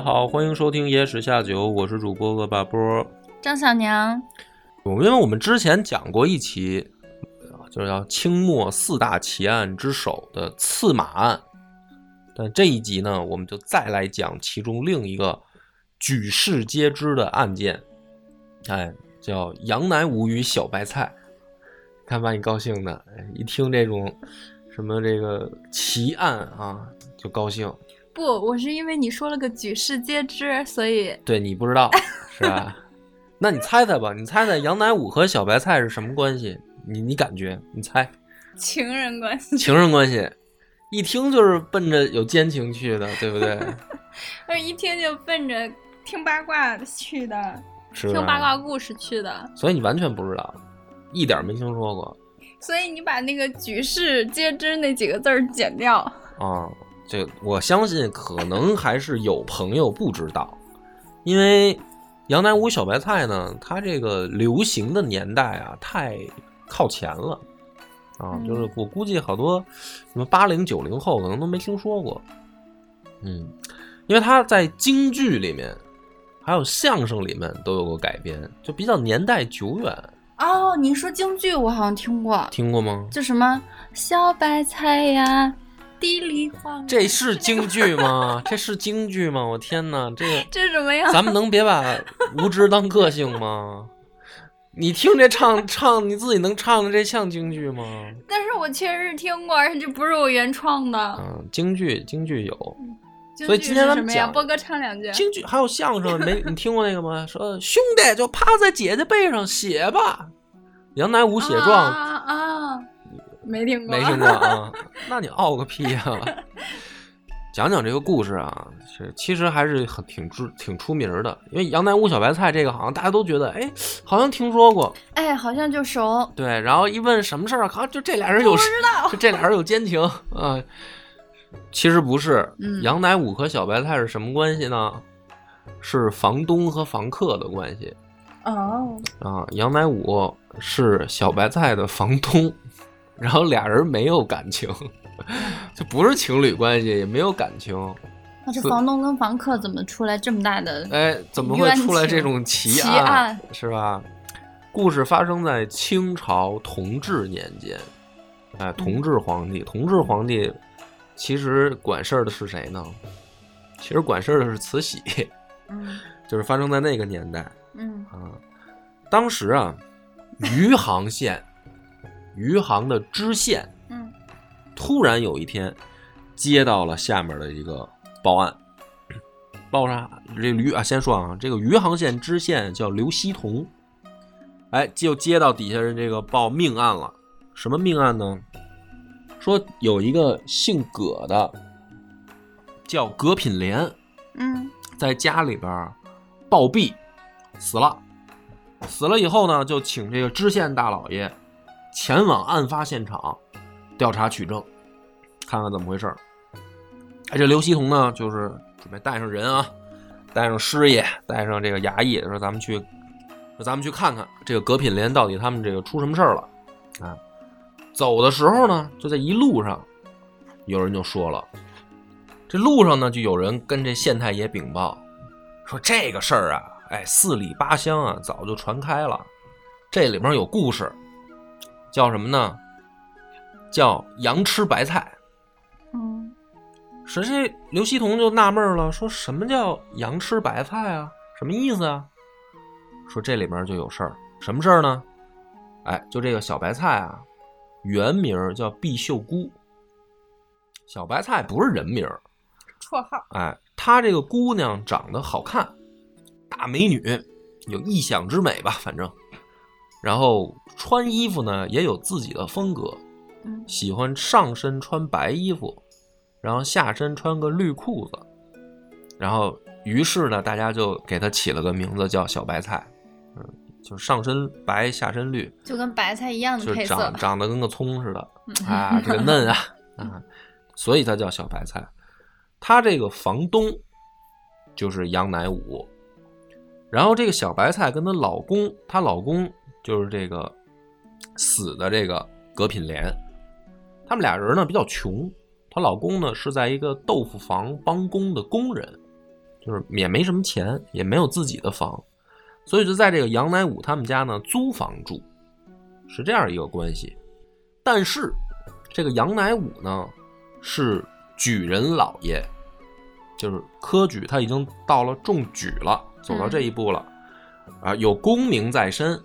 家好，欢迎收听《野史下酒》，我是主播恶霸波。张小娘，我们因为我们之前讲过一期，呃就是叫清末四大奇案之首的刺马案，但这一集呢，我们就再来讲其中另一个举世皆知的案件，哎，叫杨乃武与小白菜。看把你高兴的，哎一听这种什么这个奇案啊，就高兴。不，我是因为你说了个举世皆知，所以对你不知道是吧？那你猜猜吧，你猜猜杨乃武和小白菜是什么关系？你你感觉？你猜？情人关系。情人关系，一听就是奔着有奸情去的，对不对？我 一听就奔着听八卦去的，是听八卦故事去的，所以你完全不知道，一点没听说过所以你把那个举世皆知那几个字儿剪掉。啊。这我相信可能还是有朋友不知道，因为杨乃武小白菜呢，它这个流行的年代啊太靠前了啊，嗯就是我估计好多什么八零九零后可能都没听说过，嗯，因为它在京剧里面还有相声里面都有过改编，就比较年代久远，哦，你说京剧，我好像听过，听过吗？就什么小白菜呀，地里黄。这是京剧吗？这是京剧吗？我天哪，这个。这是什么呀？咱们能别把无知当个性吗？你听这唱 唱，你自己能唱的这像京剧吗？但是我确实听过，而且这不是我原创的。嗯，京剧京剧有，所以今天咱们？讲波哥唱两句。京剧还有相声，没 你听过那个吗？说兄弟就趴在姐姐背上写吧，杨乃武写状，啊啊啊！没听过，没听过啊？那你傲个屁呀、讲讲这个故事啊，是其实还是很挺出挺出名的，因为杨乃武小白菜这个好像大家都觉得，哎，好像听说过，哎，好像就熟。对，然后一问什么事儿，好像就这俩人有，不知道 就这俩人有奸情啊。其实不是，嗯杨乃武和小白菜是什么关系呢？是房东和房客的关系哦，啊。杨乃武是小白菜的房东，然后俩人没有感情，就不是情侣关系，也没有感情。那这房东跟房客怎么出来这么大的？哎，怎么会出来这种奇奇案？案是吧？故事发生在清朝同治年间，哎，同治皇帝，同治皇帝其实管事儿的是谁呢？其实管事儿的是慈禧，嗯就是发生在那个年代嗯啊。当时啊，余杭县，余杭的知县嗯突然有一天接到了下面的一个报案，报啥？这个余啊，先说啊，这个余杭县知县叫刘希同，哎，就接到底下人这个报命案了。什么命案呢？说有一个姓葛的，叫葛品莲，嗯在家里边儿暴毙死了。死了以后呢，就请这个知县大老爷前往案发现场调查取证，看看怎么回事儿。哎，这刘希同呢，就是准备带上人啊，带上师爷，带上这个衙役，说咱们去，说咱们去看看这个葛品莲到底他们这个出什么事儿了啊。走的时候呢，就在一路上，有人就说了，这路上呢，就有人跟这县太爷禀报，说这个事儿啊，哎，四里八乡啊，早就传开了，这里面有故事，叫什么呢？叫羊吃白菜。嗯谁这刘希同就纳闷了，说什么叫羊吃白菜啊？什么意思啊？说这里面就有事儿，什么事儿呢？哎，就这个小白菜啊，原名叫毕秀姑。小白菜不是人名儿，绰号。哎，她这个姑娘长得好看，大美女，有异想之美吧，反正。然后穿衣服呢也有自己的风格，嗯喜欢上身穿白衣服，然后下身穿个绿裤子，然后于是呢，大家就给他起了个名字叫小白菜，嗯，就是上身白下身绿，就跟白菜一样的就是配色长。长得跟个葱似的啊，这个嫩啊 啊，所以它叫小白菜。他这个房东就是杨乃武，然后这个小白菜跟她老公，她老公就是这个死的这个葛品莲，他们俩人呢比较穷，她老公呢是在一个豆腐房帮工的工人，就是也没什么钱，也没有自己的房，所以就在这个杨乃武他们家呢租房住。是这样一个关系。但是这个杨乃武呢是举人老爷，就是科举他已经到了中举了，走到这一步了，啊，有功名在身，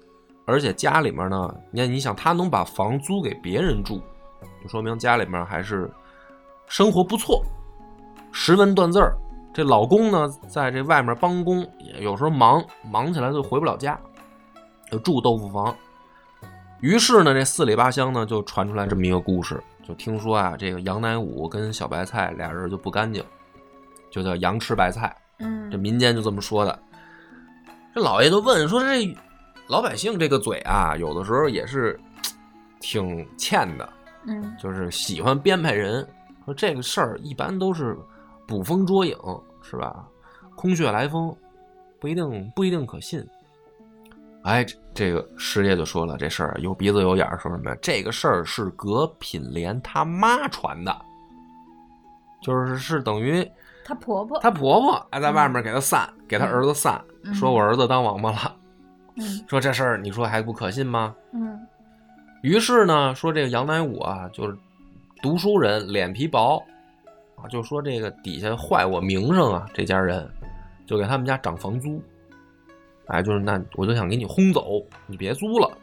而且家里面呢，你看，你想他能把房租给别人住，就说明家里面还是生活不错，识文断字儿。这老公呢，在这外面帮工，也有时候忙，忙起来就回不了家，就住豆腐房。于是呢，这四里八乡呢就传出来这么一个故事，就听说啊，这个杨乃武跟小白菜俩人就不干净，就叫杨吃白菜，嗯这民间就这么说的。这老爷就问说：“这老百姓这个嘴啊，有的时候也是挺欠的，嗯就是喜欢编排人。说这个事儿一般都是捕风捉影，是吧？空穴来风，不一定不一定可信。哎，这这个师爷就说了，这事儿有鼻子有眼儿，说什么呀？这个事儿是葛品莲他妈传的，就是是等于她婆婆。她婆婆还在外面给她散，给她儿子散，嗯说我儿子当王八了，嗯说这事儿你说还不可信吗？嗯于是呢，说这个杨乃武啊，就是读书人，脸皮薄啊，就说这个底下坏我名声啊，这家人就给他们家涨房租，哎，就是那我就想给你轰走，你别租了。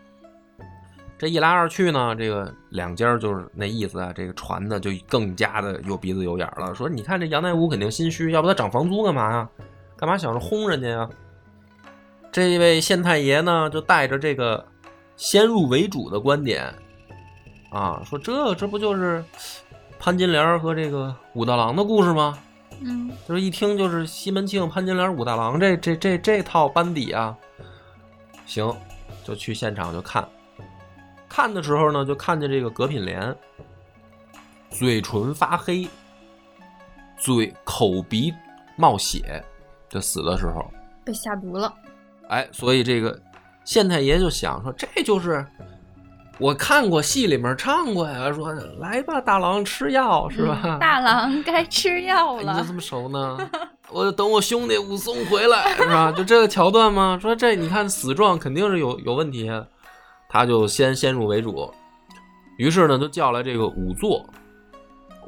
这一来二去呢，这个两家就是那意思啊，这个传的就更加的有鼻子有眼儿了。说你看这杨乃武肯定心虚，要不他涨房租干嘛呀？干嘛想着轰人家呀？这位县太爷呢，就带着这个先入为主的观点啊，说这这不就是潘金莲和这个武大郎的故事吗？嗯就是一听就是西门庆、潘金莲、武大郎这这这这套班底啊。行，就去现场就看。看的时候呢，就看见这个葛品莲嘴唇发黑，嘴口鼻冒血，就死的时候。被下毒了。哎，所以这个县太爷就想说，这就是我看过戏里面唱过呀，说来吧，大郎吃药是吧？嗯大郎该吃药 了哎你就这。么熟呢？我等我兄弟武松回来是吧？就这个桥段吗？说这你看死状肯定是有有问题啊，他就先先入为主，于是呢就叫来这个仵作，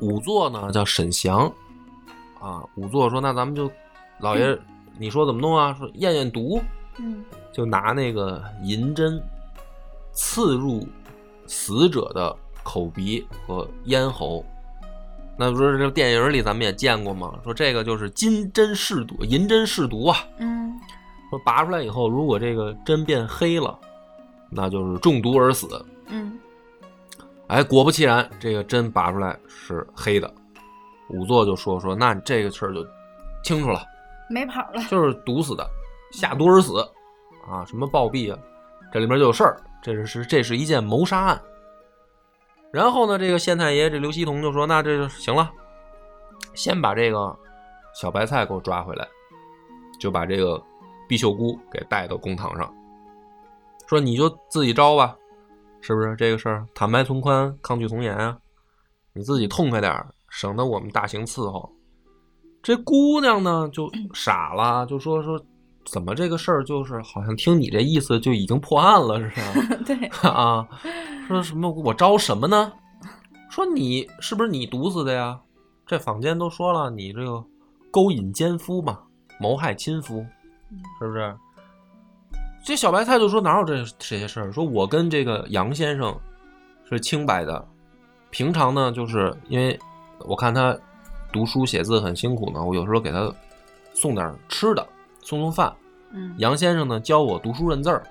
仵作呢叫沈祥啊，仵作说那咱们就老爷你说怎么弄啊？说验验毒，嗯就拿那个银针刺入死者的口鼻和咽喉。那不是这电影里咱们也见过吗？说这个就是金针试毒，银针试毒啊。嗯说拔出来以后，如果这个针变黑了，那就是中毒而死。嗯哎，果不其然，这个针拔出来是黑的。仵作就说说，那这个事儿就清楚了。没跑了。就是毒死的，下毒而死，啊，什么暴毙啊，这里面就有事儿，这是是这是一件谋杀案。然后呢，这个县太爷这刘希同就说：“那这就行了，先把这个小白菜给我抓回来，就把这个毕秀姑给带到公堂上，说你就自己招吧，是不是这个事儿坦白从宽，抗拒从严啊？你自己痛快点儿，省得我们大刑伺候。”这姑娘呢就傻了，就说说怎么这个事儿就是好像听你这意思就已经破案了似的 对，啊？说什么我招什么呢？说你是不是你毒死的呀？这坊间都说了，你这个勾引奸夫嘛，谋害亲夫，是不是？这小白菜就说哪有这这些事儿？说我跟这个杨先生是清白的，平常呢就是因为我看他读书写字很辛苦呢，我有时候给他送点吃的，送送饭。嗯杨先生呢教我读书认字儿，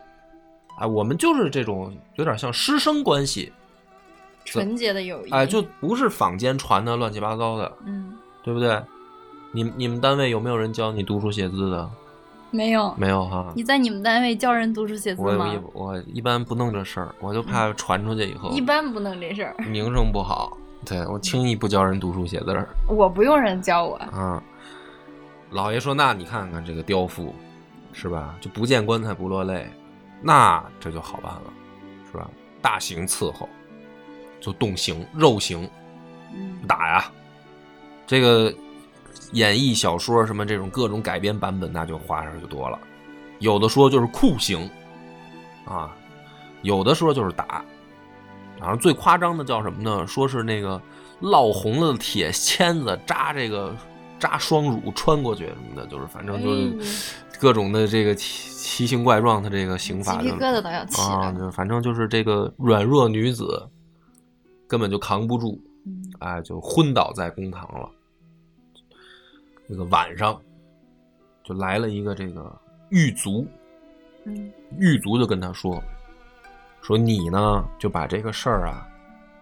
哎，我们就是这种有点像师生关系，纯洁的友谊。哎，就不是坊间传的乱七八糟的，嗯对不对？你你们单位有没有人教你读书写字的？没有。没有哈。你在你们单位教人读书写字我吗？我我一般不弄这事儿，我就怕传出去以后一般不弄这事儿，名声不好。对我轻易不教人读书写字儿我不用人教我。啊。老爷说：“那你看看这个雕父，是吧？就不见棺材不落泪，那这就好办了，是吧？大刑伺候，就动刑肉刑嗯打呀。这个演绎小说什么这种各种改编版本，那就花样就多了。有的说就是酷刑啊，有的说就是打。然后最夸张的叫什么呢？说是那个烙红了的铁签子扎这个扎双乳穿过去什么的，就是反正就是各种的这个奇奇形怪状的这个刑法就鸡皮疙瘩都要起啊，来。就反正就是这个软弱女子根本就扛不住，嗯哎，就昏倒在公堂了。这个晚上就来了一个这个狱卒，嗯狱卒就跟他说：“说你呢就把这个事儿啊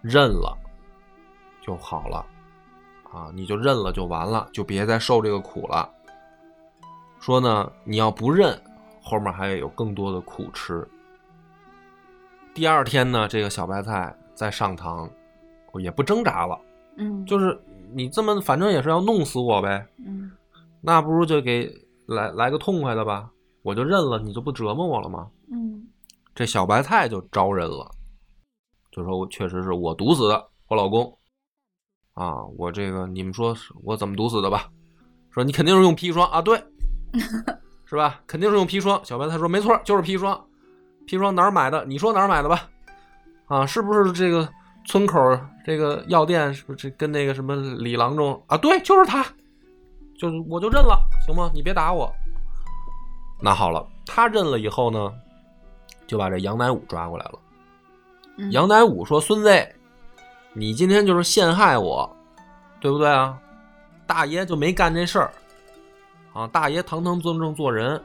认了就好了，啊，你就认了就完了，就别再受这个苦了。说呢，你要不认，后面还有更多的苦吃。第二天呢，这个小白菜再上堂，也不挣扎了，嗯，就是你这么反正也是要弄死我呗，嗯那不如就给来来个痛快的吧，我就认了，你就不折磨我了吗？嗯这小白菜就招认了，就说我确实是我毒死的我老公，啊，我这个你们说是我怎么毒死的吧？说你肯定是用砒霜啊，对，是吧？肯定是用砒霜。小白菜说没错，就是砒霜。砒霜哪儿买的？你说哪儿买的吧？啊，是不是这个村口这个药店？是不是这跟那个什么李郎中啊？对，就是他，就是我就认了，行吗？你别打我。那好了，他认了以后呢，就把这杨乃武抓过来了。嗯杨乃武说：“孙子，你今天就是陷害我，对不对啊？大爷就没干这事儿啊！大爷堂堂正正做人，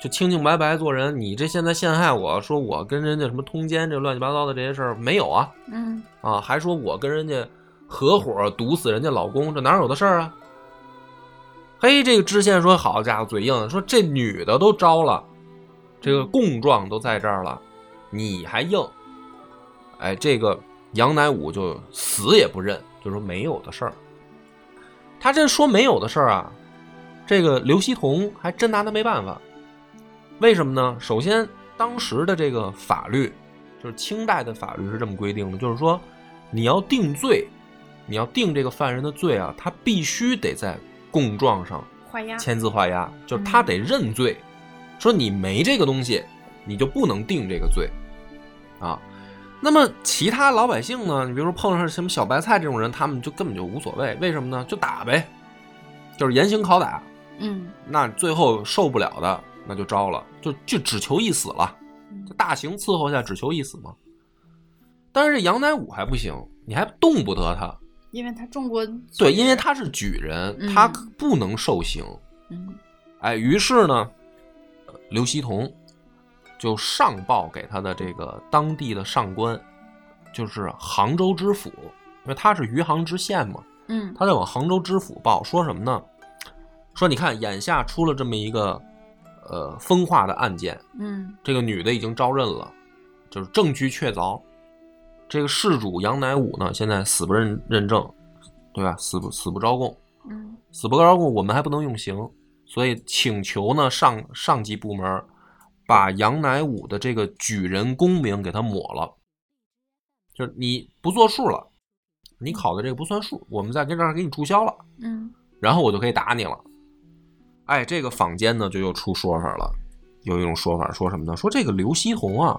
就清清白白做人。你这现在陷害我说我跟人家什么通奸这乱七八糟的这些事儿没有啊？嗯啊，还说我跟人家合伙毒死人家老公，这哪有的事儿啊？嘿，这个知县说：“好家伙，嘴硬，说这女的都招了，这个供状都在这儿了，你还硬？哎，这个杨乃武就死也不认，就说没有的事儿。他这说没有的事儿啊，这个刘希同还真拿他没办法。为什么呢？首先，当时的这个法律，就是清代的法律是这么规定的，就是说你要定罪，你要定这个犯人的罪啊，他必须得在供状上。签字画押，就是他得认罪，说你没这个东西，你就不能定这个罪，啊。那么其他老百姓呢？你比如说碰上什么小白菜这种人，他们就根本就无所谓，为什么呢？就打呗，就是严刑拷打。嗯那最后受不了的，那就招了，就就只求一死了，就大刑伺候下，只求一死嘛。但是这杨乃武还不行，你还动不得他，因为他中过对，因为他是举人，嗯他不能受刑。嗯哎，于是呢，呃刘希同就上报给他的这个当地的上官，就是杭州知府，因为他是余杭知县嘛，嗯他在往杭州知府报，说什么呢？说你看，眼下出了这么一个呃风化的案件，嗯这个女的已经招认了，就是证据确凿。这个事主杨乃武呢，现在死不认认证，对吧？死不死不招供，嗯死不招供，我们还不能用刑，所以请求呢上上级部门把杨乃武的这个举人功名给他抹了，就是你不作数了，你考的这个不算数，我们在跟这儿给你注销了，嗯然后我就可以打你了。哎，这个坊间呢就又出说法了，有一种说法说什么呢？说这个刘希同啊，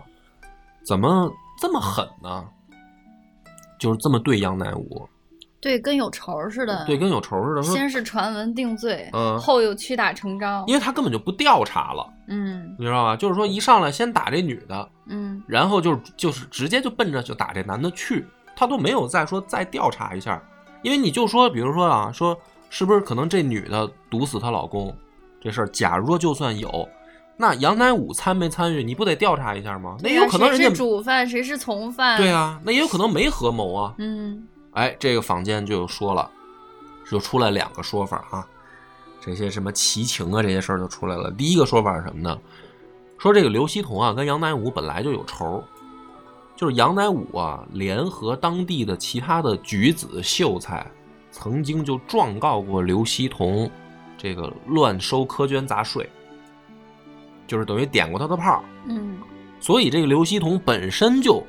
怎么这么狠呢？就是这么对杨乃武，对，跟有仇似的。对，跟有仇似的。说先是传闻定罪，嗯后又屈打成招。因为他根本就不调查了，嗯你知道吧？就是说一上来先打这女的，嗯然后就是就是直接就奔着就打这男的去，他都没有再说再调查一下，因为你就说，比如说啊，说是不是可能这女的毒死她老公这事儿，假如说就算有，那杨乃武参没参与，你不得调查一下吗？那有可能人家谁是主犯，谁是从犯？对啊，那也有可能没合谋啊。嗯哎，这个坊间就有说了，就出来两个说法啊，这些什么奇情啊这些事儿就出来了。第一个说法是什么呢？说这个刘希同啊跟杨乃武本来就有仇，就是杨乃武啊联合当地的其他的举子秀才，曾经就状告过刘希同这个乱收苛捐杂税，就是等于点过他的炮。嗯，所以这个刘希同本身就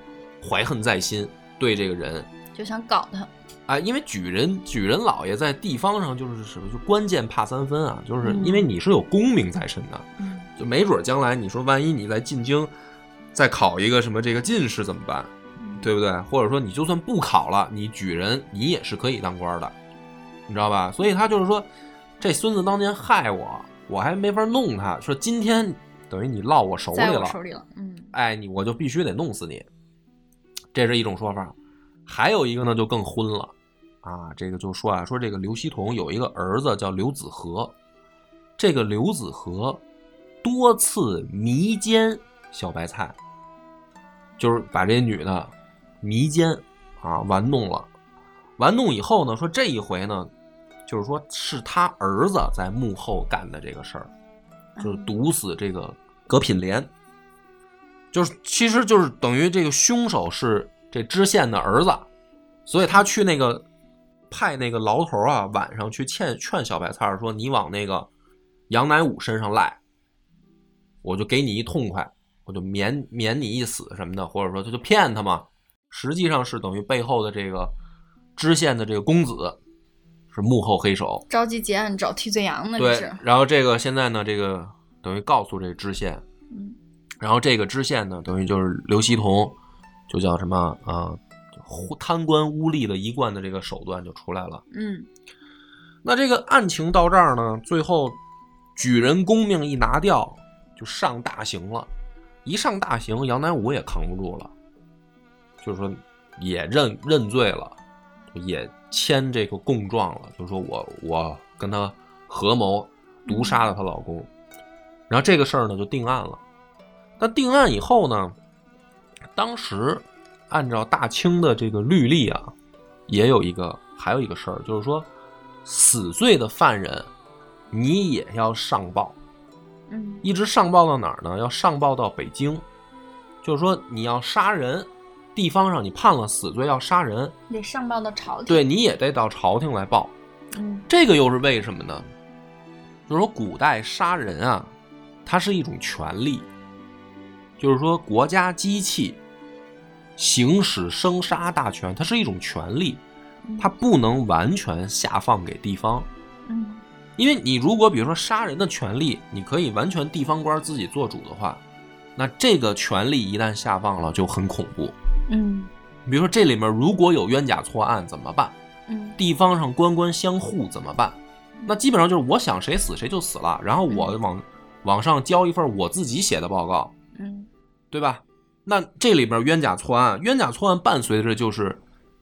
怀恨在心，对这个人，就想搞他。啊，因为举人举人老爷在地方上就是什么，就关键怕三分啊，就是因为你是有功名在身的，嗯就没准将来你说万一你在进京再考一个什么这个进士怎么办，对不对？或者说你就算不考了，你举人你也是可以当官的，你知道吧？所以他就是说，这孙子当年害我，我还没法弄他，说今天等于你落我手里了，手里了。嗯哎，你我就必须得弄死你，这是一种说法。还有一个呢，就更昏了啊！这个就说啊，说这个刘希同有一个儿子叫刘子和，这个刘子和多次迷奸小白菜，就是把这女的迷奸啊玩弄了。玩弄以后呢，说这一回呢，就是说是他儿子在幕后干的这个事儿，就是毒死这个葛品莲。就是其实就是等于这个凶手是这知县的儿子，所以他去那个派那个牢头啊，晚上去劝劝小白菜儿说：“你往那个杨乃武身上赖，我就给你一痛快，我就免免你一死什么的，或者说他就骗他嘛。实际上是等于背后的这个知县的这个公子是幕后黑手，着急结案找替罪羊呢，这对是。。然后这个现在呢，这个等于告诉这个知县，嗯然后这个知县呢，等于就是刘锡同，就叫什么啊、呃贪官污吏的一贯的这个手段就出来了。嗯那这个案情到这儿呢，最后举人功命一拿掉，就上大刑了。一上大刑，杨乃武也扛不住了，就是说也认认罪了，也签这个供状了，就是说我我跟他合谋毒杀了她老公，然后这个事儿呢就定案了。那定案以后呢，当时按照大清的这个律例啊，也有一个还有一个事儿，就是说死罪的犯人，你也要上报，嗯一直上报到哪儿呢？要上报到北京，就是说你要杀人，地方上你判了死罪要杀人，得上报到朝廷。对你也得到朝廷来报。嗯这个又是为什么呢？就是说古代杀人啊，它是一种权利，就是说国家机器行使生杀大权，它是一种权利，它不能完全下放给地方。嗯因为你如果比如说杀人的权利，你可以完全地方官自己做主的话，那这个权利一旦下放了就很恐怖。嗯比如说这里面如果有冤假错案怎么办？嗯地方上官官相护怎么办？那基本上就是我想谁死谁就死了，然后我往往上交一份我自己写的报告，嗯对吧？那这里边冤假错案，冤假错案伴随着就是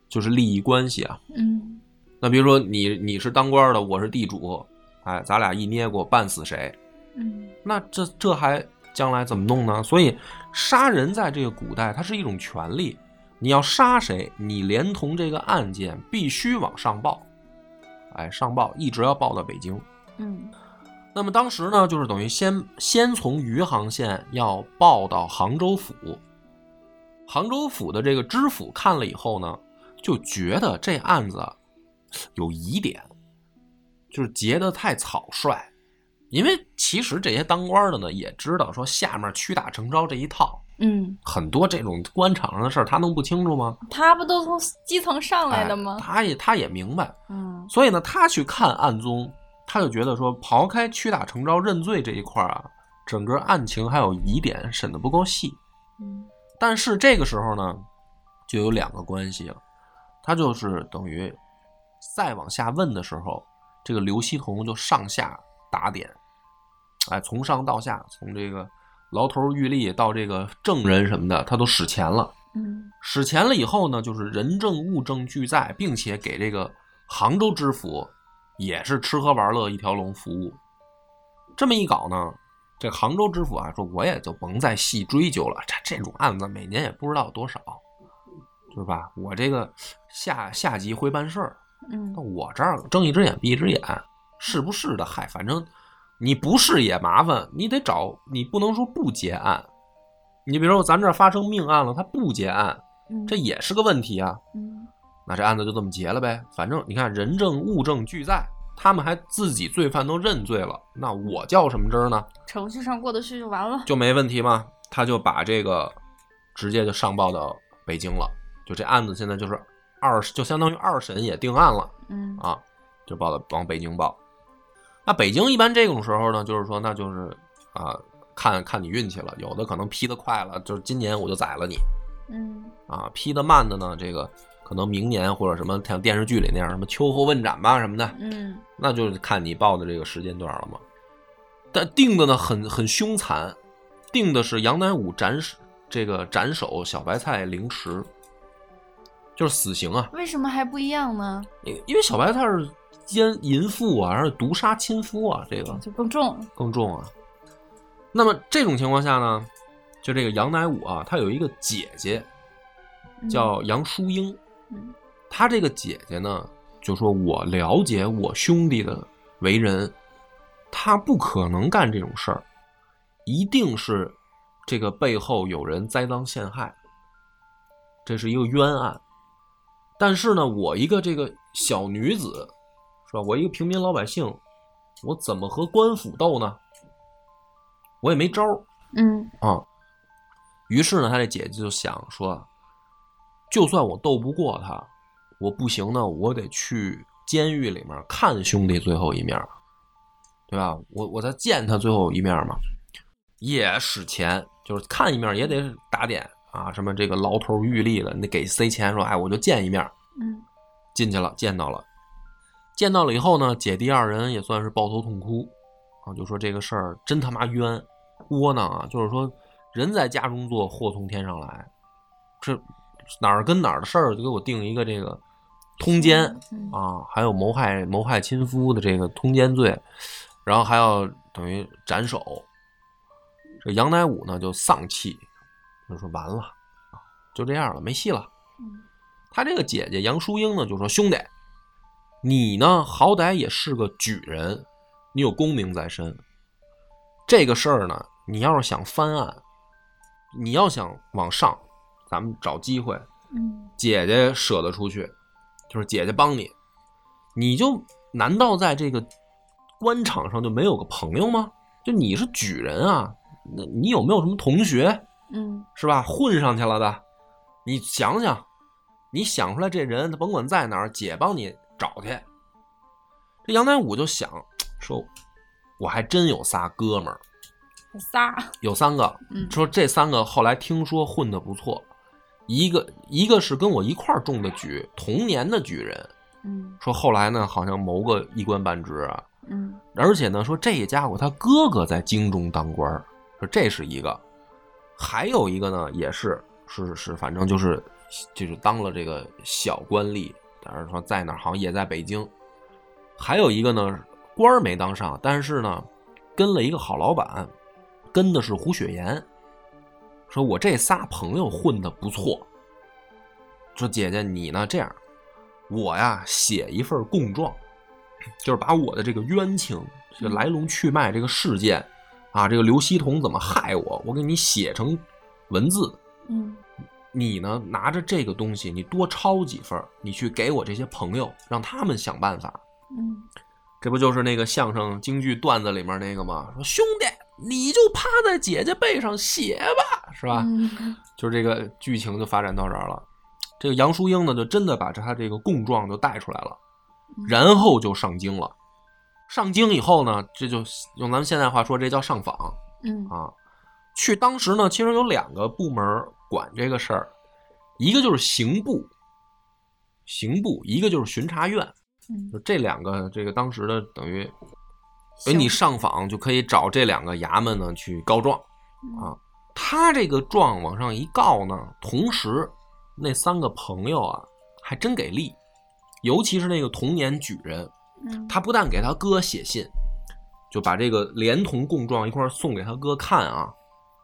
就是利益关系啊。嗯那比如说你你是当官的，我是地主，哎，咱俩一捏过办死谁？嗯那这这还将来怎么弄呢？所以杀人在这个古代，它是一种权利。你要杀谁，你连同这个案件必须往上报，哎，上报一直要报到北京。嗯那么当时呢，就是等于先先从余杭县要报到杭州府，杭州府的这个知府看了以后呢，就觉得这案子有疑点，就是结得太草率。因为其实这些当官的呢，也知道说下面屈打成招这一套，嗯，很多这种官场上的事儿他能不清楚吗？他不都从基层上来的吗哎？他也他也明白，嗯所以呢，他去看案宗，他就觉得说，刨开屈打成招认罪这一块儿啊，整个案情还有疑点审得不够细。嗯但是这个时候呢，就有两个关系了，他就是等于再往下问的时候，这个刘希同就上下打点，哎，从上到下，从这个牢头狱吏到这个证人什么的，他都使钱了。嗯使钱了以后呢，就是人证物证俱在，并且给这个杭州知府也是吃喝玩乐一条龙服务。这么一搞呢，这杭州知府啊说，我也就甭再细追究了，这这种案子每年也不知道多少，是吧？我这个下下级会办事儿，嗯那我这儿睁一只眼闭一只眼，是不是的？嗨，反正你不是也麻烦，你得找，你不能说不结案。你比如说咱这儿发生命案了，他不结案，嗯，这也是个问题啊。嗯那这案子就这么结了呗。反正你看人证物证俱在，他们还自己罪犯都认罪了，那我较什么真儿呢？程序上过得去就完了。就没问题吗？他就把这个直接就上报到北京了。就这案子现在就是二，就相当于二审也定案了嗯啊，就报到往北京报。那北京一般这种时候呢，就是说那就是啊，看看你运气了，有的可能批的快了，就是今年我就宰了你嗯啊；批的慢的呢，这个可能明年或者什么像电视剧里那样什么秋后问斩吧什么的，嗯那就是看你报的这个时间段了嘛。但定的呢很很凶残，定的是杨乃武斩首这个斩首小白菜凌迟，就是死刑啊。为什么还不一样呢？因因为小白菜是奸淫妇啊，而且毒杀亲夫啊，这个就更重。更重啊。那么这种情况下呢，就这个杨乃武啊，他有一个姐姐嗯叫杨淑英，嗯他这个姐姐呢，就说我了解我兄弟的为人，他不可能干这种事儿，一定是这个背后有人栽赃陷害，这是一个冤案。但是呢，我一个这个小女子，是吧？我一个平民老百姓，我怎么和官府斗呢？我也没招儿。嗯啊。于是呢，他这姐姐就想说，就算我斗不过他，我不行呢，我得去监狱里面看兄弟最后一面，对吧？我我再见他最后一面嘛，也使钱，就是看一面也得打点啊，什么这个牢头狱吏的，你得给塞钱，说哎，我就见一面，嗯。进去了，见到了，见到了以后呢，姐弟二人也算是抱头痛哭啊，就说这个事儿真他妈冤，窝囊啊！就是说人在家中坐，祸从天上来，这哪儿跟哪儿的事儿就给我定一个这个通奸嗯啊，还有谋害谋害亲夫的这个通奸罪，然后还要等于斩首。这杨乃武呢就丧气，就说完了，啊就这样了，没戏了。嗯他这个姐姐杨淑英呢，就说：“兄弟，你呢，好歹也是个举人，你有功名在身。这个事儿呢，你要是想翻案，你要想往上，咱们找机会，嗯姐姐舍得出去，就是姐姐帮你，你就难道在这个官场上就没有个朋友吗？就你是举人啊，那你有没有什么同学？嗯是吧？混上去了的，你想想，你想出来这人，他甭管在哪儿，姐帮你找去。这杨乃武就想说，我还真有仨哥们儿，仨。有三个，嗯说这三个后来听说混的不错，一个一个是跟我一块儿中的举，同年的举人，嗯说后来呢好像谋个一官半职啊，嗯。而且呢，说这家伙他哥哥在京中当官儿，说这是一个，还有一个呢，也是是是，反正就是就是当了这个小官吏，但是说在哪儿好像也在北京，还有一个呢官儿没当上，但是呢跟了一个好老板，跟的是胡雪岩，说我这仨朋友混的不错，说姐姐你呢这样，我呀写一份供状。就是把我的这个冤情、这个来龙去脉、这个事件啊，这个刘希同怎么害我，我给你写成文字。嗯你呢，拿着这个东西，你多抄几份，你去给我这些朋友，让他们想办法。嗯这不就是那个相声京剧段子里面那个吗？说兄弟，你就趴在姐姐背上写吧，是吧？嗯就是这个剧情就发展到这儿了。这个杨淑英呢，就真的把他这个供状就带出来了，然后就上京了。上京以后呢，这就用咱们现在话说，这叫上访嗯啊。去当时呢，其实有两个部门管这个事儿，一个就是刑部，刑部，一个就是巡查院，嗯就这两个这个当时的等于，所以你上访就可以找这两个衙门呢去告状。啊，他这个状往上一告呢，同时那三个朋友啊还真给力，尤其是那个同年举人，嗯他不但给他哥写信，就把这个连同供状一块儿送给他哥看啊，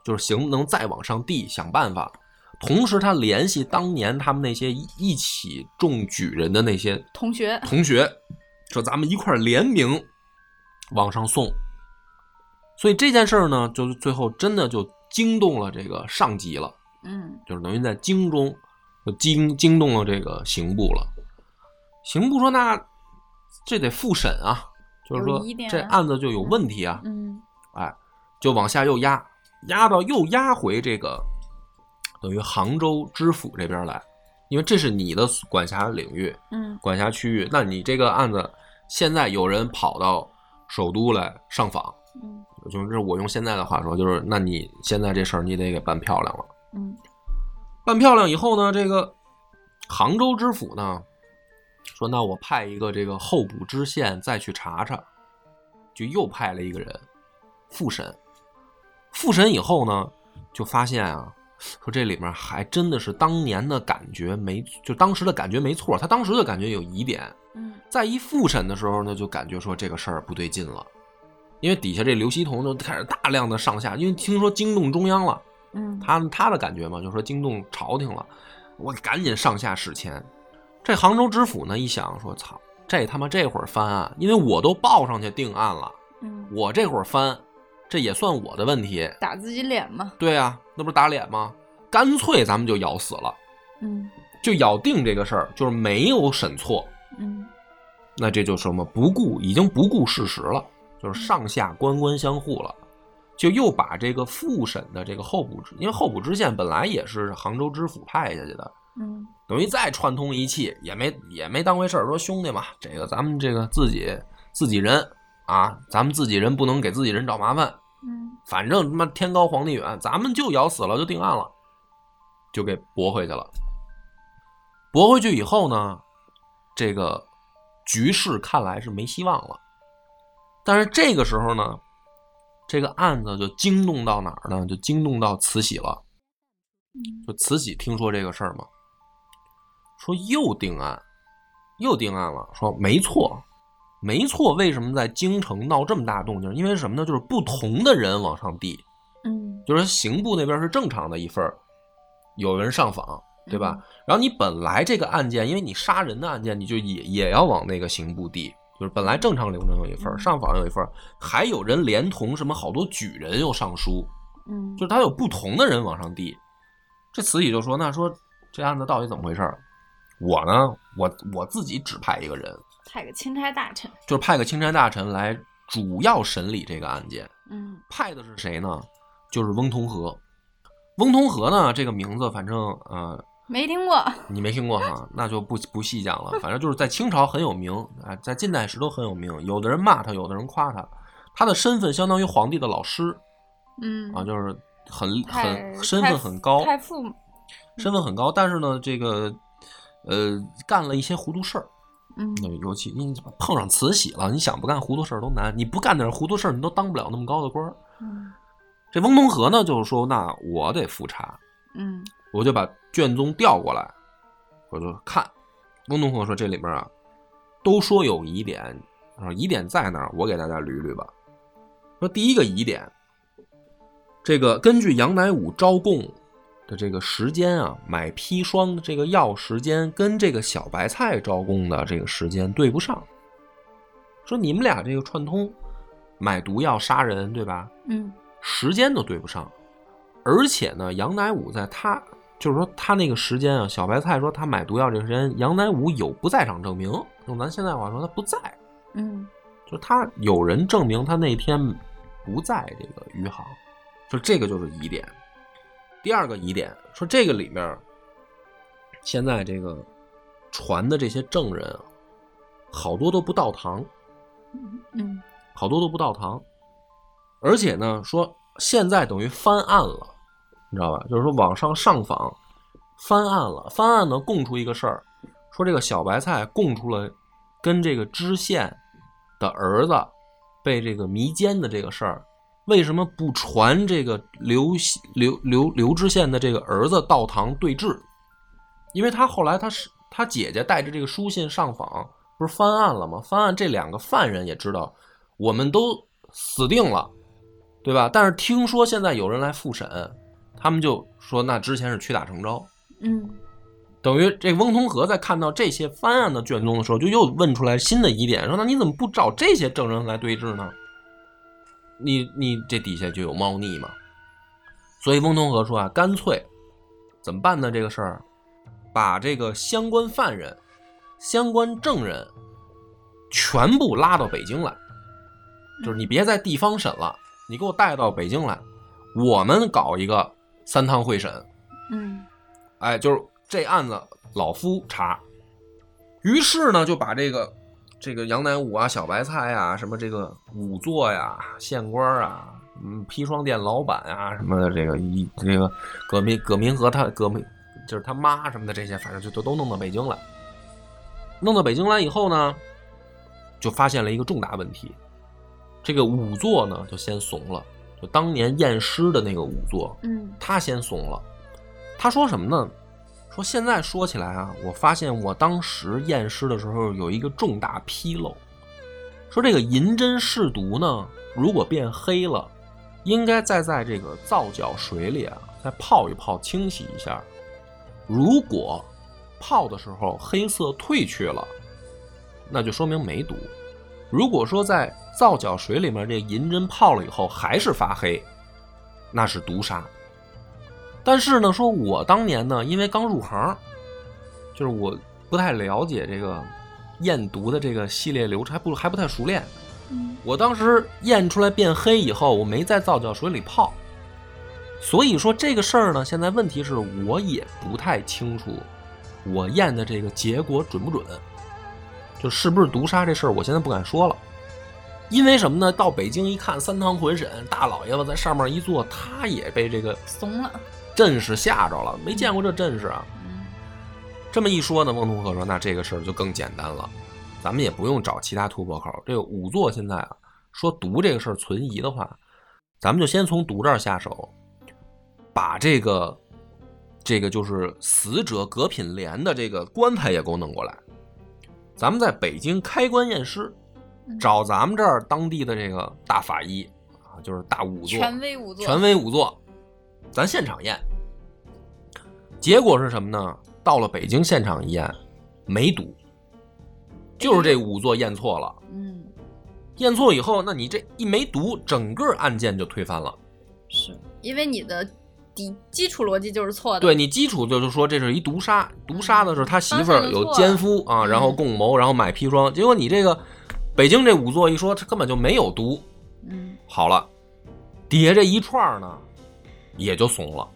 就是行能再往上递，想办法同时他联系当年他们那些一一起中举人的那些同学，同学，说咱们一块儿联名往上送。所以这件事儿呢，就是最后真的就惊动了这个上级了，嗯就是等于在京中就惊惊动了这个刑部了。刑部说：“那这得复审啊，就是说这案子就有问题啊。嗯哎，就往下又压，压到又压回这个等于杭州知府这边来，因为这是你的管辖领域、嗯管辖区域。那你这个案子现在有人跑到首都来上访，嗯就是我用现在的话说，就是那你现在这事儿你得给办漂亮了。嗯办漂亮以后呢，这个杭州知府呢说，那我派一个这个候补知县再去查查，就又派了一个人复审。复审以后呢，就发现啊，说这里面还真的是当年的感觉没，就当时的感觉没错，他当时的感觉有疑点，嗯在一复审的时候呢，就感觉说这个事儿不对劲了，因为底下这刘希同就开始大量的上下，因为听说惊动中央了。嗯，他他的感觉嘛，就说惊动朝廷了，我赶紧上下使钱。这杭州知府呢一想说，操，这他妈这会儿翻案，因为我都报上去定案了，嗯我这会儿翻，这也算我的问题。打自己脸嘛，对啊，那不是打脸吗？干脆咱们就咬死了，嗯就咬定这个事儿，就是没有审错。嗯那这就什么不顾，已经不顾事实了，就是上下官官相护了，就又把这个复审的这个候补知，因为候补知县本来也是杭州知府派下去的，嗯等于再串通一气，也没也没当回事儿，说兄弟嘛，这个咱们这个自己自己人啊，咱们自己人不能给自己人找麻烦，嗯反正他妈天高皇帝远，咱们就咬死了就定案了，就给驳回去了。驳回去以后呢，这个局势看来是没希望了。但是这个时候呢，这个案子就惊动到哪儿呢？就惊动到慈禧了。嗯就慈禧听说这个事儿嘛，说又定案，又定案了，说没错，没错。为什么在京城闹这么大动静？因为什么呢？就是不同的人往上递，嗯，就是刑部那边是正常的一份儿，有人上访，对吧？然后你本来这个案件，因为你杀人的案件，你就也也要往那个刑部递，就是本来正常流程有一份儿，嗯上访有一份儿，还有人连同什么好多举人又上书，嗯，就是他有不同的人往上递。这慈禧就说：“那说这案子到底怎么回事？我呢，我我自己指派一个人，派个钦差大臣，就是派个钦差大臣来主要审理这个案件。嗯派的是谁呢？就是翁同龢。翁同龢呢，这个名字反正呃没听过，你没听过哈，那就不不细讲了。反正就是在清朝很有名啊，在近代史都很有名。有的人骂他，有的人夸他。他的身份相当于皇帝的老师嗯啊，就是很很身份很高，太傅，身份很高，但是呢，这个呃干了一些糊涂事儿。嗯那尤其你碰上慈禧了，你想不干糊涂事儿都难。你不干点糊涂事儿，你都当不了那么高的官儿。嗯这翁同龢呢，就是说，那我得复查，嗯我就把卷宗调过来，我就看。翁同龢说这里面啊，都说有疑点，啊，疑点在哪儿？我给大家捋捋吧。说第一个疑点，这个根据杨乃武招供的这个时间啊，买砒霜的这个药时间跟这个小白菜招工的这个时间对不上。说你们俩这个串通买毒药杀人，对吧？嗯时间都对不上，而且呢，杨乃武在他就是说他那个时间啊，小白菜说他买毒药这个时间，杨乃武有不在场证明，用咱现在话说他不在，嗯就是他有人证明他那天不在这个余杭，就这个就是疑点。第二个疑点说这个里面现在这个传的这些证人啊，好多都不到堂，嗯。好多都不到堂，而且呢，说现在等于翻案了，你知道吧？就是说网上上访翻案了，翻案呢供出一个事儿，说这个小白菜供出了跟这个知县的儿子被这个迷奸的这个事儿，为什么不传这个刘刘刘刘知县的这个儿子到堂对质？因为他后来他是他姐姐带着这个书信上访，不是翻案了吗？翻案这两个犯人也知道。我们都死定了，对吧？但是听说现在有人来复审，他们就说那之前是屈打成招，嗯等于这翁同龢在看到这些翻案的卷宗的时候，就又问出来新的疑点，说那你怎么不找这些证人来对质呢？你你这底下就有猫腻嘛。所以翁同龢说啊，干脆怎么办呢？这个事儿，把这个相关犯人、相关证人全部拉到北京来，就是你别在地方审了，你给我带到北京来，我们搞一个三趟会审。嗯哎，就是这案子老夫查。于是呢，就把这个这个杨乃武啊、小白菜啊、什么这个仵作呀、县官啊、嗯砒霜店老板啊什么的，这个一这个葛明葛明和他葛明就是他妈什么的这些，反正就都都弄到北京来。弄到北京来以后呢，就发现了一个重大问题，这个仵作呢就先怂了，就当年验尸的那个仵作，嗯他先怂了。他说什么呢？说现在说起来啊，我发现我当时验尸的时候有一个重大纰漏。说这个银针试毒呢，如果变黑了，应该再在这个皂角水里啊，再泡一泡，清洗一下。如果泡的时候黑色褪去了，那就说明没毒。如果说在皂角水里面这银针泡了以后还是发黑，那是毒杀。但是呢，说我当年呢，因为刚入行，就是我不太了解这个验毒的这个系列流程，还不还不太熟练。嗯我当时验出来变黑以后，我没在皂角水里泡，所以说这个事儿呢，现在问题是我也不太清楚，我验的这个结果准不准，就是不是毒杀这事儿，我现在不敢说了。因为什么呢？到北京一看，三堂会审，大老爷子在上面一坐，他也被这个怂了。阵势吓着了，没见过这阵势啊。嗯这么一说呢，翁同龢说：“那这个事儿就更简单了，咱们也不用找其他突破口。这个仵作现在啊，说毒这个事儿存疑的话，咱们就先从毒这儿下手，把这个这个就是死者葛品莲的这个棺材也给我弄过来。咱们在北京开棺验尸，嗯找咱们这儿当地的这个大法医啊，就是大仵作，权威仵作，权威仵作，咱现场验。结果是什么呢？到了北京现场一验，没毒，就是这五座验错了。嗯，验错以后，那你这一没毒，整个案件就推翻了。是因为你的底基础逻辑就是错的。对你基础就是说这是一毒杀，毒杀的是他媳妇儿有奸夫啊，嗯然后共谋，然后买砒霜。结果你这个北京这五座一说，他根本就没有毒。嗯好了，底下这一串呢，也就怂了，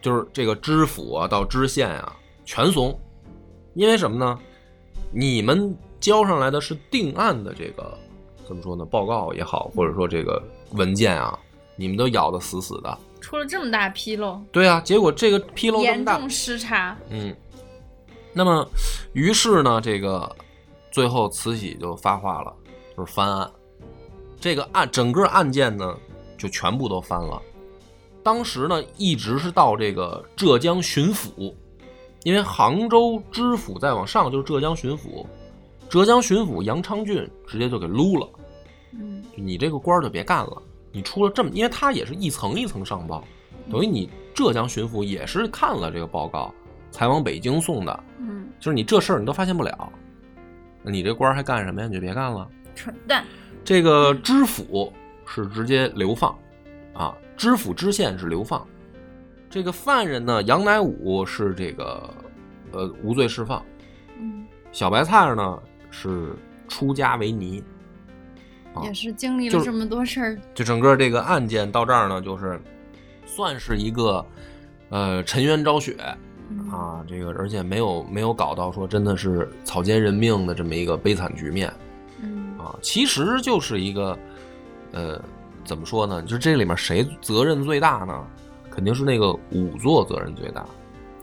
就是这个知府啊到知县啊全怂，因为什么呢？你们交上来的是定案的这个怎么说呢？报告也好，或者说这个文件啊，你们都咬得死死的。出了这么大纰漏，对啊，结果这个纰漏严重失察。嗯，那么于是呢，这个最后慈禧就发话了，就是翻案。这个案整个案件呢，就全部都翻了。当时呢，一直是到这个浙江巡抚，因为杭州知府再往上就是浙江巡抚，浙江巡抚杨昌俊直接就给撸了，嗯你这个官儿就别干了，你出了这么，因为他也是一层一层上报，等于你浙江巡抚也是看了这个报告才往北京送的，嗯，就是你这事儿你都发现不了，那你这官儿还干什么呀？你就别干了。蠢蛋。这个知府是直接流放，啊，知府知县是流放。这个犯人呢，杨乃武是这个呃无罪释放，嗯，小白菜呢是出家为尼。啊也是经历了这么多事儿。就整个这个案件到这儿呢，就是算是一个呃沉冤昭雪嗯，啊，这个而且没有没有搞到说真的是草菅人命的这么一个悲惨局面嗯啊，其实就是一个呃怎么说呢？就是这里面谁责任最大呢？肯定是那个仵作责任最大，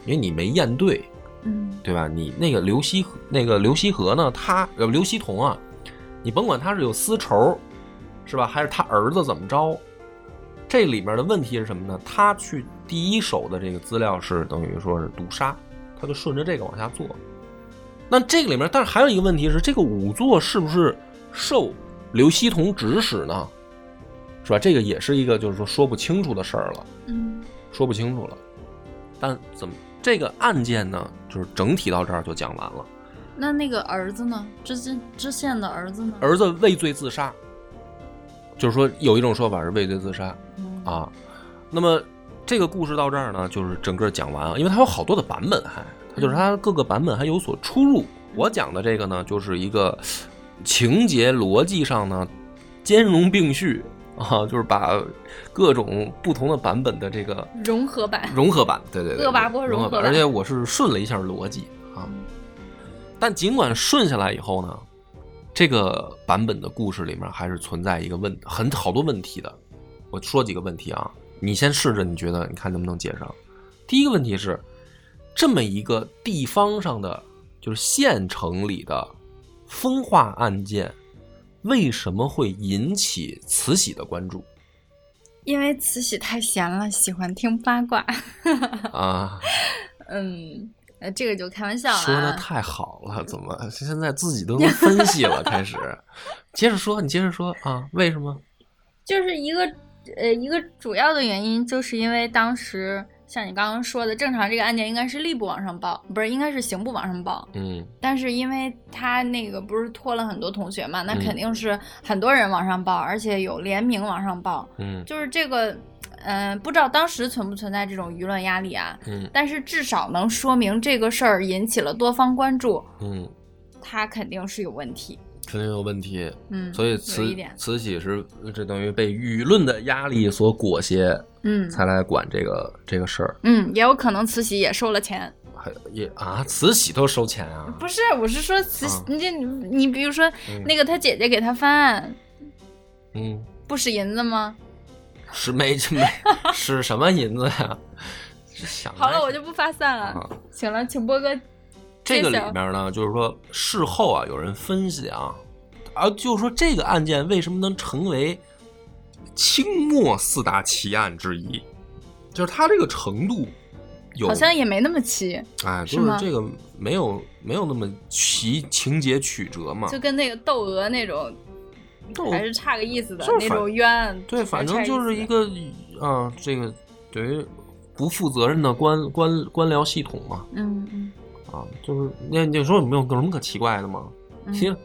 因为你没验对，嗯对吧？你那个刘希和那个刘希和呢，他呃刘希同啊，你甭管他是有私仇，是吧？还是他儿子怎么着？这里面的问题是什么呢？他去第一手的这个资料是等于说是毒杀，他就顺着这个往下做。那这个里面，但是还有一个问题是，这个仵作是不是受刘希同指使呢？是吧？这个也是一个就是说说不清楚的事儿了。嗯说不清楚了。但怎么这个案件呢？就是整体到这儿就讲完了。那那个儿子呢？知县知县的儿子呢？儿子畏罪自杀，就是说有一种说法是畏罪自杀嗯啊。那么这个故事到这儿呢，就是整个讲完了，因为它有好多的版本还，它就是它各个版本还有所出入。我讲的这个呢，就是一个情节逻辑上呢兼容并蓄啊，就是把各种不同的版本的这个融合版。融合版，对对对，恶霸波融合版而且我是顺了一下逻辑啊。但尽管顺下来以后呢，这个版本的故事里面还是存在一个问很好多问题的。我说几个问题啊，你先试着，你觉得你看能不能解上？第一个问题是，这么一个地方上的，就是县城里的风化案件，为什么会引起慈禧的关注因为慈禧太闲了，喜欢听八卦。啊？嗯，呃，这个就开玩笑了啊。说的太好了，怎么现在自己都能分析了？开始，接着说，你接着说啊？为什么？就是一个呃一个主要的原因，就是因为当时像你刚刚说的，正常这个案件应该是吏部往上报，不是应该是刑部往上报。嗯但是因为他那个不是拖了很多同学嘛，那嗯肯定是很多人往上报，而且有联名往上报。嗯就是这个，嗯、不知道当时存不存在这种舆论压力啊？嗯但是至少能说明这个事儿引起了多方关注，嗯，他肯定是有问题。肯定有问题。嗯，所以慈，慈禧是这等于被舆论的压力所裹挟，嗯才来管这个这个事儿。嗯，也有可能慈禧也收了钱。还也啊，慈禧都收钱啊？不是，我是说慈你这你你比如说嗯那个他姐姐给他翻案，嗯，不使银子吗？使没没是什么银子呀？好了，我就不发散了。啊行了，请波哥这个里面呢，就是说事后啊，有人分析啊，啊，就是说这个案件为什么能成为清末四大奇案之一，就是它这个程度有，好像也没那么奇，哎，就是这个没有没有那么奇情节曲折嘛，就跟那个窦娥那种还是差个意思的那种冤。对，反正就是一个啊，这个等于不负责任的官官官僚系统嘛，嗯嗯啊，就是那你说有没有有什么可奇怪的吗？嗯其实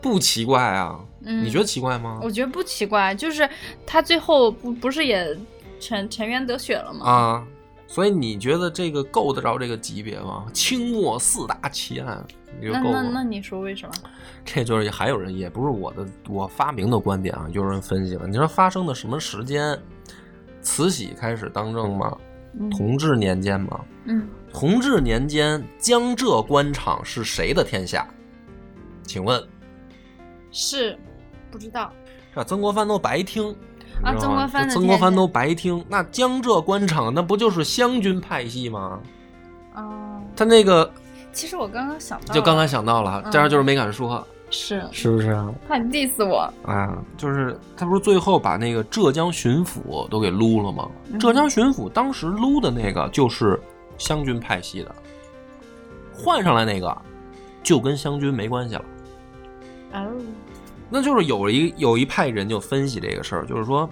不奇怪啊，嗯，你觉得奇怪吗？我觉得不奇怪，就是他最后不不是也沉沉冤得雪了吗？啊，所以你觉得这个够得着这个级别吗？清末四大奇案，你觉那得够吗？那那你说为什么？这就是还有人，也不是我的我发明的观点啊，有人分析了。你说发生的什么时间？慈禧开始当政吗？嗯同治年间吗？嗯，同治年间，江浙官场是谁的天下？请问，是不知道。这曾国藩都白听啊曾国藩的曾国藩都白听。那江浙官场那不就是湘军派系吗？哦，他那个其实我刚刚想到，就刚刚想到了，嗯但是就是没敢说，是是不是啊？怕你 diss 我。啊，就是他不是最后把那个浙江巡抚都给撸了吗？嗯浙江巡抚当时撸的那个就是湘军派系的，换上来那个就跟湘军没关系了。哦，那就是有一有一派人就分析这个事儿，就是说，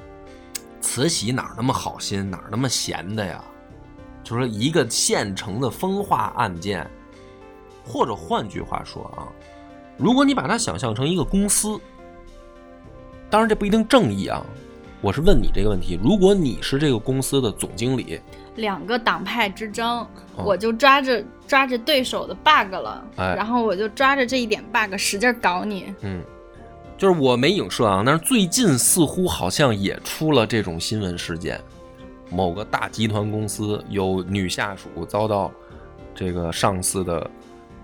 慈禧哪那么好心，哪那么闲的呀？就是说一个现成的风化案件，或者换句话说啊，如果你把它想象成一个公司，当然这不一定正义啊。我是问你这个问题：如果你是这个公司的总经理，两个党派之争，哦。我就抓着抓着对手的 bug 了，哎。然后我就抓着这一点 bug 使劲搞你。嗯，就是我没影射啊，但是最近似乎好像也出了这种新闻事件，某个大集团公司有女下属遭到这个上司的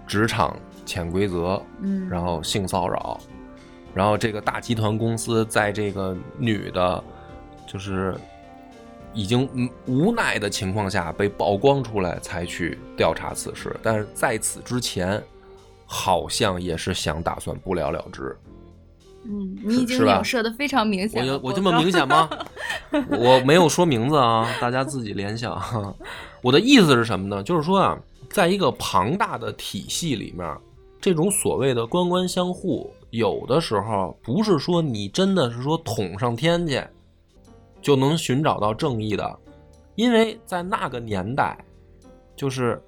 职场潜规则，嗯，然后性骚扰，然后这个大集团公司在这个女的，就是已经嗯无奈的情况下被曝光出来，才去调查此事。但是在此之前，好像也是想打算不了了之。嗯，你已经影射的非常明我显了。有我这么明显吗？我没有说名字啊，大家自己联想。我的意思是什么呢？就是说啊，在一个庞大的体系里面，这种所谓的官官相护，有的时候不是说你真的是说捅上天去就能寻找到正义的，因为在那个年代，就是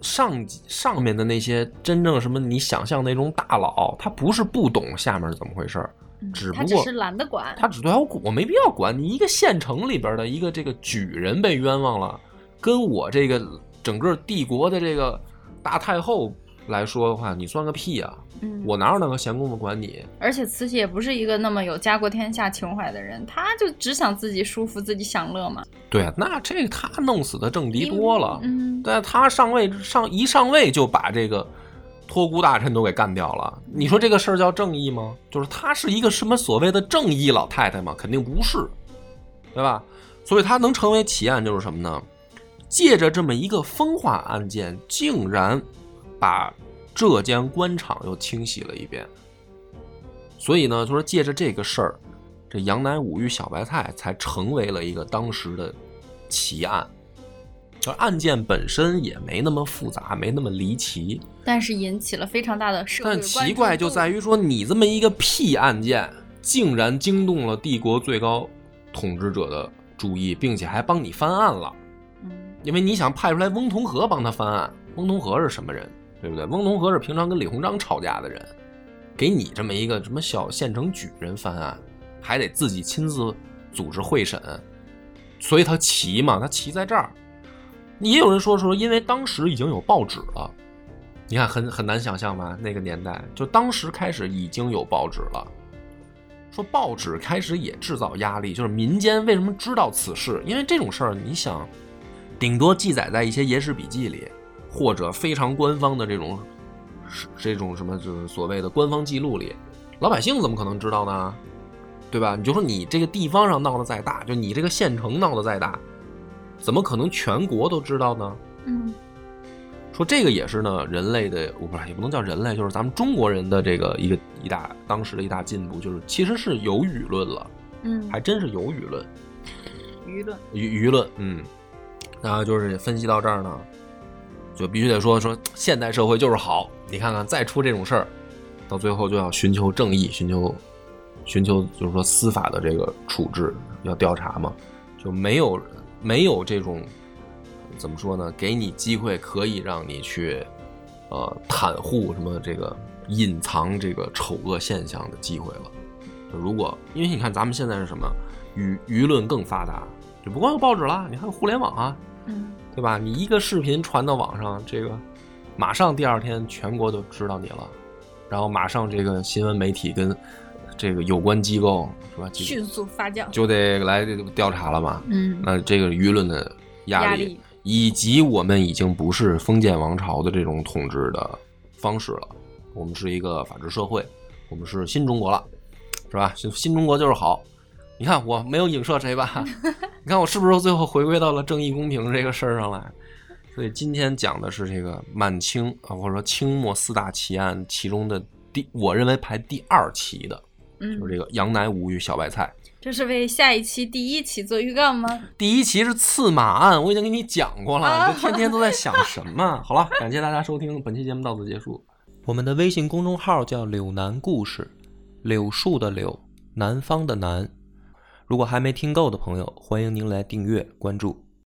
上级上面的那些真正什么你想象那种大佬，他不是不懂下面是怎么回事儿，只不过他只是懒得管。他只对我我没必要管你一个县城里边的一个这个举人被冤枉了，跟我这个整个帝国的这个大太后来说的话，你算个屁啊！嗯，我哪有那个闲工夫管你？而且慈禧也不是一个那么有家国天下情怀的人，他就只想自己舒服、自己享乐嘛。对啊，那这个他弄死的政敌多了，嗯，但他上位上一上位就把这个托孤大臣都给干掉了。你说这个事儿叫正义吗？就是她是一个什么所谓的正义老太太吗？肯定不是，对吧？所以她能成为奇案就是什么呢？借着这么一个风化案件，竟然把浙江官场又清洗了一遍。所以呢，就说借着这个事儿，这杨乃武与小白菜才成为了一个当时的奇案。就案件本身也没那么复杂，没那么离奇，但是引起了非常大的社会但奇怪就在于，于说，你这么一个屁案件，竟然惊动了帝国最高统治者的注意，并且还帮你翻案了。嗯因为你想派出来翁同龢帮他翻案，翁同龢是什么人，对不对？翁同龢是平常跟李鸿章吵架的人，给你这么一个什么小县城举人翻案，还得自己亲自组织会审，所以他奇嘛，他奇在这儿。也有人说说，因为当时已经有报纸了，你看很很难想象吧？那个年代，就当时开始已经有报纸了。说报纸开始也制造压力，就是民间为什么知道此事？因为这种事儿，你想，顶多记载在一些野史笔记里，或者非常官方的这种是这种什么就是所谓的官方记录里，老百姓怎么可能知道呢？对吧？你就说你这个地方上闹得再大，就你这个县城闹得再大，怎么可能全国都知道呢？嗯说这个也是呢，人类的我不是也不能叫人类，就是咱们中国人的这个一个一大当时的一大进步，就是其实是有舆论了，嗯，还真是有舆论，舆论，舆舆论，嗯，然后就是分析到这儿呢，就必须得说说现代社会就是好，你看看再出这种事儿，到最后就要寻求正义，寻求寻求就是说司法的这个处置，要调查嘛，就没有没有这种怎么说呢？给你机会可以让你去呃袒护什么这个隐藏这个丑恶现象的机会了。就如果因为你看咱们现在是什么舆舆论更发达，就不光有报纸了，你还有互联网啊，嗯对吧？你一个视频传到网上，这个马上第二天全国都知道你了，然后马上这个新闻媒体跟这个有关机构是吧，就迅速发酵，就得来这个调查了嘛。嗯那这个舆论的压力，压力以及我们已经不是封建王朝的这种统治的方式了，我们是一个法治社会，我们是新中国了，是吧？新新中国就是好。你看我没有影射谁吧？你看我是不是最后回归到了正义公平这个事儿上来？所以今天讲的是这个满清啊，或者说清末四大奇案其中的第，我认为排第二奇的，嗯就是这个杨乃武与小白菜。这是为下一期第一期做预告吗？第一期是刺马案，我已经给你讲过了，啊你这天天都在想什么？好了，感谢大家收听，本期节目到此结束。我们的微信公众号叫“柳南故事”，柳树的柳，南方的南。如果还没听够的朋友，欢迎您来订阅关注。